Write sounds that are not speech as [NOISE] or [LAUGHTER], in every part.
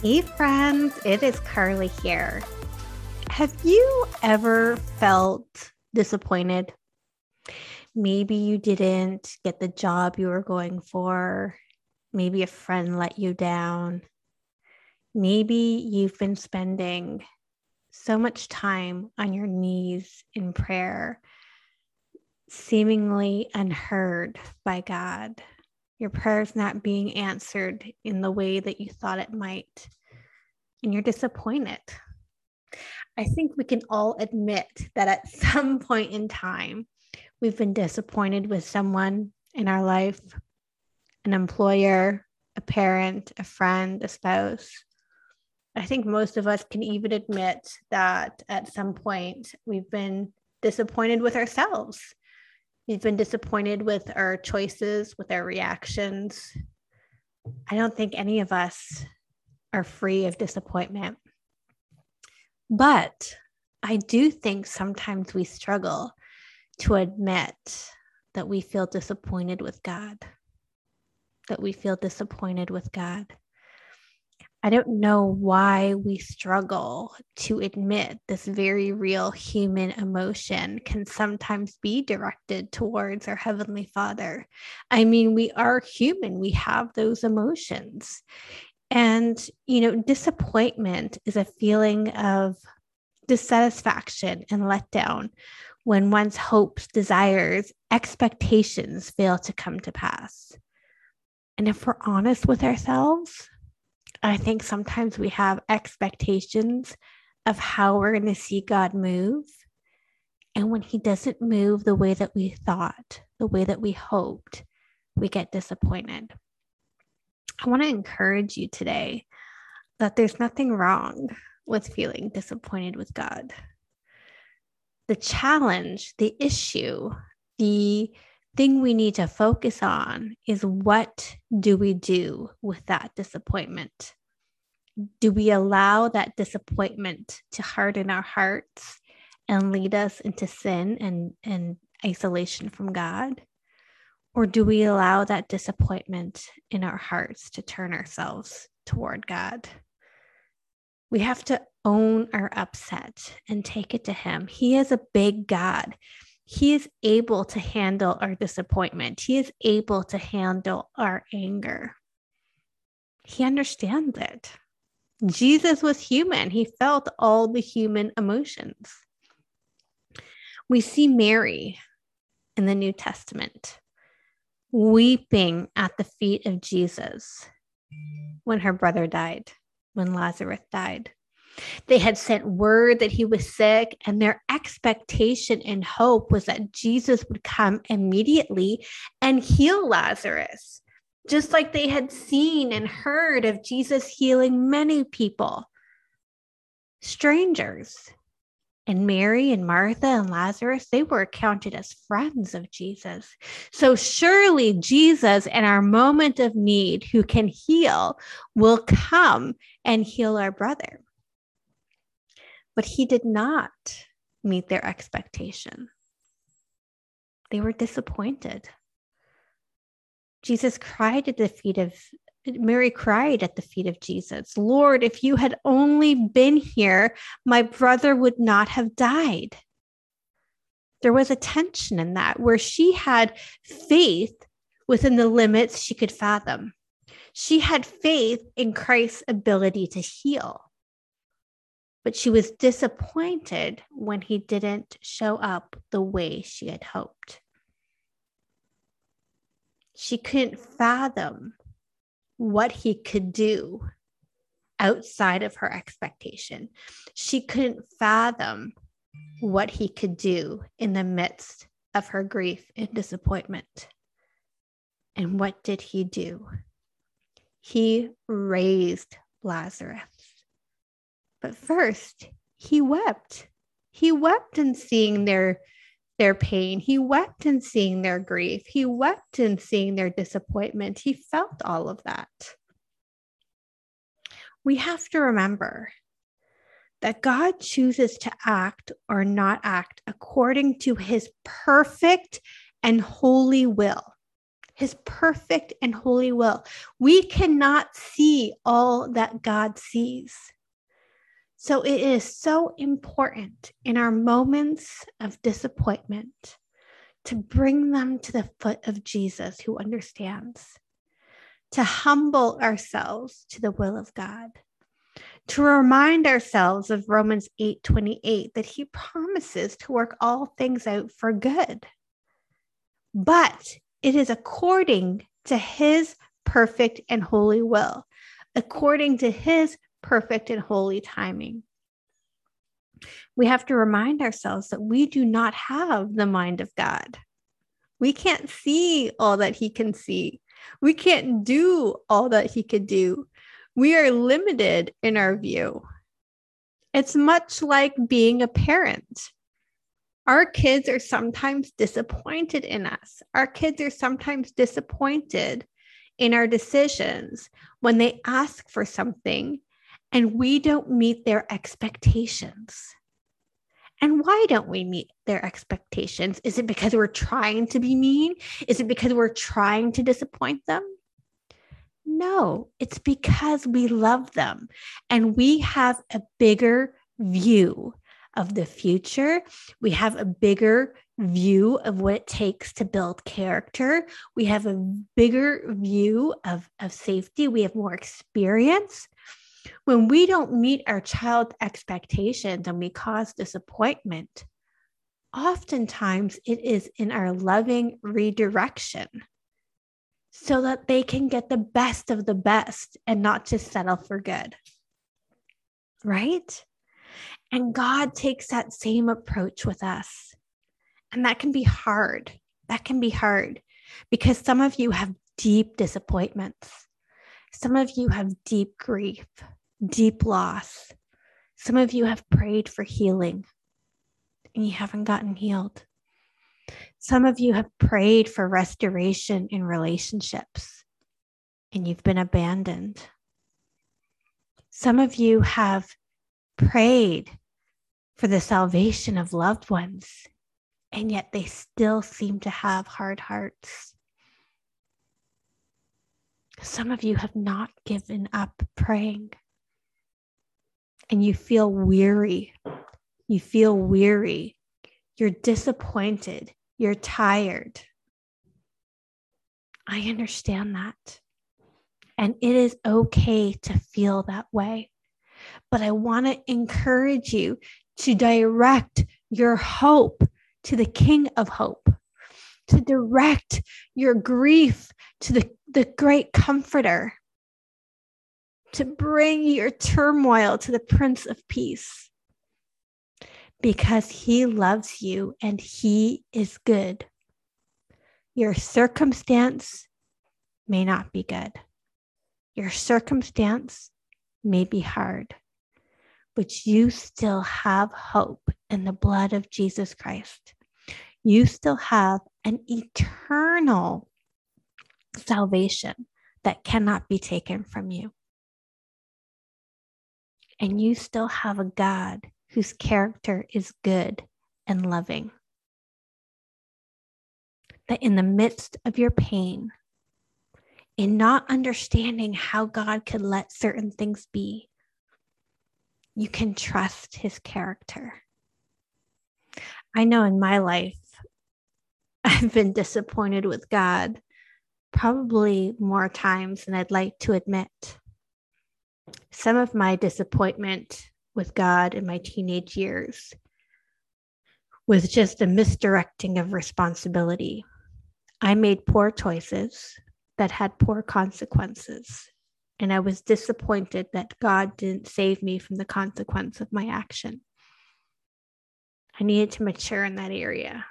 Hey, friends, it is Carly here. Have you ever felt disappointed? Maybe you didn't get the job you were going for. Maybe a friend let you down. Maybe you've been spending so much time on your knees in prayer, seemingly unheard by God your prayers not being answered in the way that you thought it might, and you're disappointed. I think we can all admit that at [LAUGHS] some point in time, we've been disappointed with someone in our life an employer, a parent, a friend, a spouse. I think most of us can even admit that at some point we've been disappointed with ourselves We've been disappointed with our choices, with our reactions. I don't think any of us are free of disappointment. But I do think sometimes we struggle to admit that we feel disappointed with God, that we feel disappointed with God. I don't know why we struggle to admit this very real human emotion can sometimes be directed towards our Heavenly Father. I mean, we are human, we have those emotions. And, you know, disappointment is a feeling of dissatisfaction and letdown when one's hopes, desires, expectations fail to come to pass. And if we're honest with ourselves, I think sometimes we have expectations of how we're going to see God move. And when He doesn't move the way that we thought, the way that we hoped, we get disappointed. I want to encourage you today that there's nothing wrong with feeling disappointed with God. The challenge, the issue, the thing we need to focus on is what do we do with that disappointment? Do we allow that disappointment to harden our hearts and lead us into sin and, and isolation from God? Or do we allow that disappointment in our hearts to turn ourselves toward God? We have to own our upset and take it to Him. He is a big God. He is able to handle our disappointment. He is able to handle our anger. He understands it. Jesus was human, he felt all the human emotions. We see Mary in the New Testament weeping at the feet of Jesus when her brother died, when Lazarus died. They had sent word that he was sick, and their expectation and hope was that Jesus would come immediately and heal Lazarus, just like they had seen and heard of Jesus healing many people, strangers. And Mary and Martha and Lazarus, they were counted as friends of Jesus. So surely Jesus, in our moment of need, who can heal, will come and heal our brother but he did not meet their expectation. They were disappointed. Jesus cried at the feet of Mary cried at the feet of Jesus, Lord, if you had only been here, my brother would not have died. There was a tension in that where she had faith within the limits she could fathom. She had faith in Christ's ability to heal but she was disappointed when he didn't show up the way she had hoped. She couldn't fathom what he could do outside of her expectation. She couldn't fathom what he could do in the midst of her grief and disappointment. And what did he do? He raised Lazarus. But first, he wept. He wept in seeing their their pain. He wept in seeing their grief. He wept in seeing their disappointment. He felt all of that. We have to remember that God chooses to act or not act according to his perfect and holy will. His perfect and holy will. We cannot see all that God sees. So it is so important in our moments of disappointment to bring them to the foot of Jesus who understands, to humble ourselves to the will of God, to remind ourselves of Romans 8 28 that he promises to work all things out for good. But it is according to his perfect and holy will, according to his perfect and holy timing. We have to remind ourselves that we do not have the mind of God. We can't see all that He can see. We can't do all that He could do. We are limited in our view. It's much like being a parent. Our kids are sometimes disappointed in us. Our kids are sometimes disappointed in our decisions when they ask for something and we don't meet their expectations. And why don't we meet their expectations? Is it because we're trying to be mean? Is it because we're trying to disappoint them? No, it's because we love them and we have a bigger view of the future. We have a bigger view of what it takes to build character. We have a bigger view of, of safety. We have more experience. When we don't meet our child's expectations and we cause disappointment, oftentimes it is in our loving redirection so that they can get the best of the best and not just settle for good. Right? And God takes that same approach with us. And that can be hard. That can be hard because some of you have deep disappointments. Some of you have deep grief deep loss. Some of you have prayed for healing and you haven't gotten healed. Some of you have prayed for restoration in relationships and you've been abandoned. Some of you have prayed for the salvation of loved ones, and yet they still seem to have hard hearts. Some of you have not given up praying and you feel weary. You feel weary. You're disappointed. You're tired. I understand that. And it is okay to feel that way. But I want to encourage you to direct your hope to the King of Hope, to direct your grief to the, the great comforter, to bring your turmoil to the Prince of Peace because he loves you and he is good. Your circumstance may not be good. Your circumstance may be hard, but you still have hope in the blood of Jesus Christ. You still have an eternal salvation that cannot be taken from you and you still have a God whose character is good and loving. That in the midst of your pain, in not understanding how God could let certain things be, you can trust his character. I know in my life, [LAUGHS] I've been disappointed with God probably more times than I'd like to admit some of my disappointment with God in my teenage years was just a misdirecting of responsibility. I made poor choices that had poor consequences. And I was disappointed that God didn't save me from the consequence of my action. I needed to mature in that area.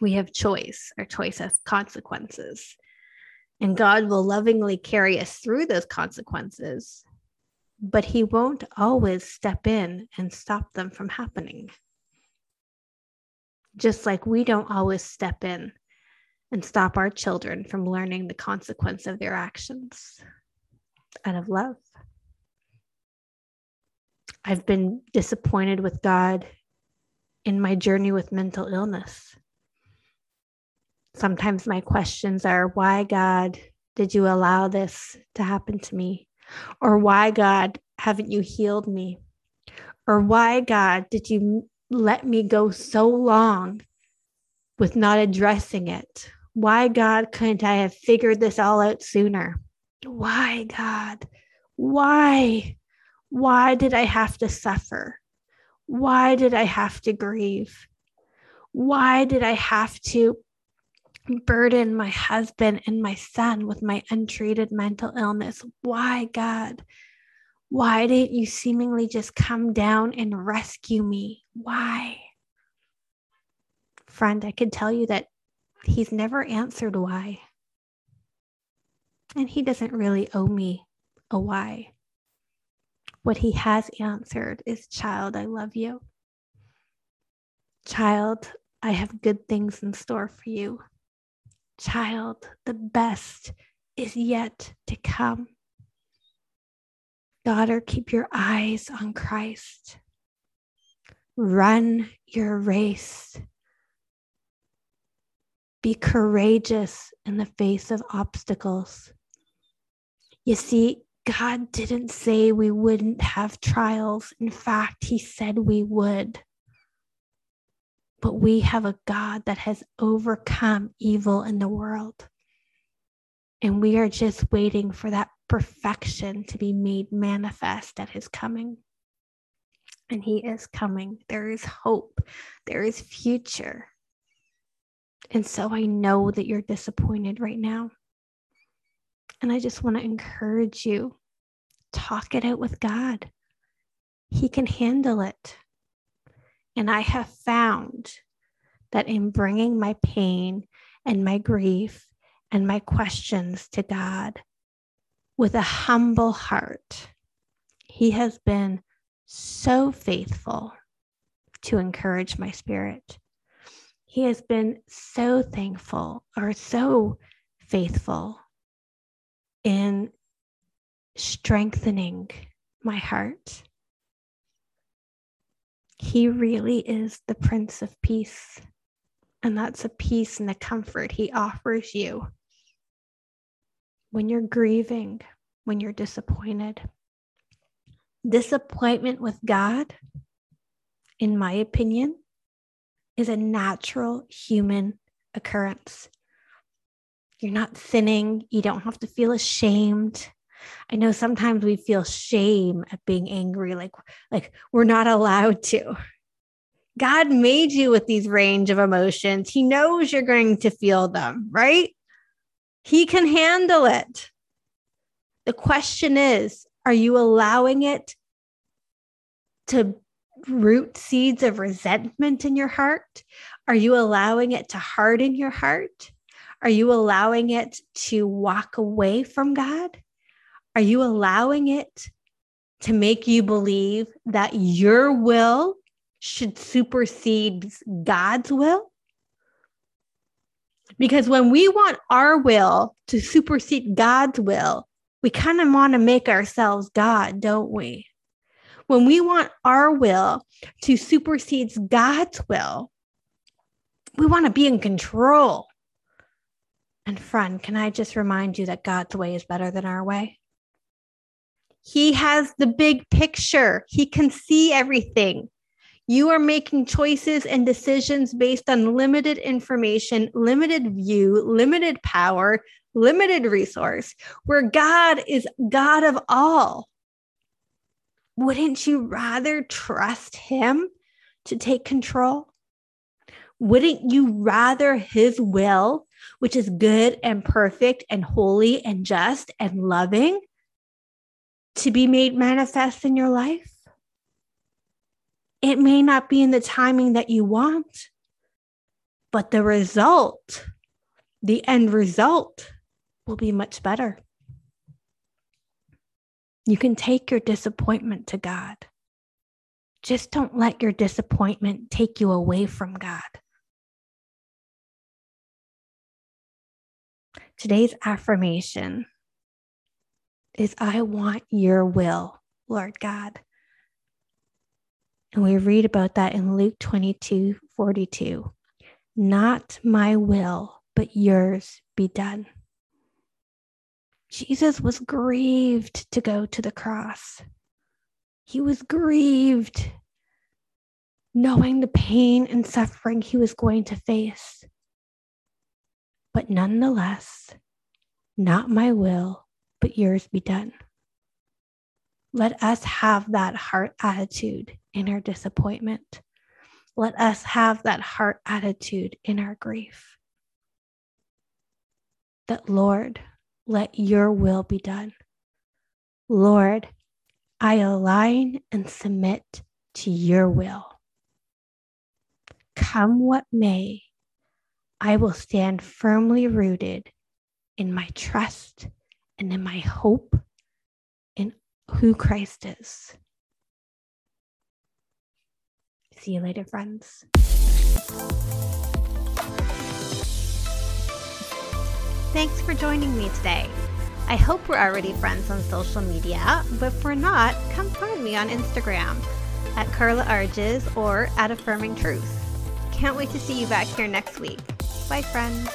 We have choice. Our choice has consequences. And God will lovingly carry us through those consequences, but He won't always step in and stop them from happening. Just like we don't always step in and stop our children from learning the consequence of their actions out of love. I've been disappointed with God in my journey with mental illness. Sometimes my questions are why, God, did you allow this to happen to me? Or why, God, haven't you healed me? Or why, God, did you let me go so long with not addressing it? Why, God, couldn't I have figured this all out sooner? Why, God? Why? Why did I have to suffer? Why did I have to grieve? Why did I have to burden my husband and my son with my untreated mental illness? Why, God? Why didn't you seemingly just come down and rescue me? Why? Friend, I could tell you that He's never answered why. And He doesn't really owe me a why. What he has answered is, Child, I love you. Child, I have good things in store for you. Child, the best is yet to come. Daughter, keep your eyes on Christ. Run your race. Be courageous in the face of obstacles. You see, God didn't say we wouldn't have trials. In fact, He said we would. But we have a God that has overcome evil in the world. And we are just waiting for that perfection to be made manifest at His coming. And He is coming. There is hope, there is future. And so I know that you're disappointed right now. And I just want to encourage you talk it out with God. He can handle it. And I have found that in bringing my pain and my grief and my questions to God with a humble heart, He has been so faithful to encourage my spirit. He has been so thankful or so faithful in strengthening my heart. He really is the Prince of Peace. And that's a peace and a comfort he offers you when you're grieving, when you're disappointed. Disappointment with God, in my opinion, is a natural human occurrence. You're not sinning. You don't have to feel ashamed. I know sometimes we feel shame at being angry, like, like we're not allowed to. God made you with these range of emotions. He knows you're going to feel them, right? He can handle it. The question is, are you allowing it to root seeds of resentment in your heart? Are you allowing it to harden your heart? Are you allowing it to walk away from God? Are you allowing it to make you believe that your will should supersede God's will? Because when we want our will to supersede God's will, we kind of want to make ourselves God, don't we? When we want our will to supersede God's will, we want to be in control. And friend, can I just remind you that God's way is better than our way? He has the big picture. He can see everything. You are making choices and decisions based on limited information, limited view, limited power, limited resource, where God is God of all. Wouldn't you rather trust Him to take control? Wouldn't you rather His will which is good and perfect and holy and just and loving, to be made manifest in your life. It may not be in the timing that you want, but the result, the end result, will be much better. You can take your disappointment to God. Just don't let your disappointment take you away from God. Today's affirmation is I want your will, Lord God. And we read about that in Luke 22 42. Not my will, but yours be done. Jesus was grieved to go to the cross. He was grieved knowing the pain and suffering he was going to face. But nonetheless, not my will, but yours be done. Let us have that heart attitude in our disappointment. Let us have that heart attitude in our grief. That, Lord, let your will be done. Lord, I align and submit to your will. Come what may, I will stand firmly rooted in my trust and in my hope in who Christ is. See you later, friends. Thanks for joining me today. I hope we're already friends on social media, but if we're not, come find me on Instagram at Carla Arges or at Affirming Truth. Can't wait to see you back here next week. Bye, friends.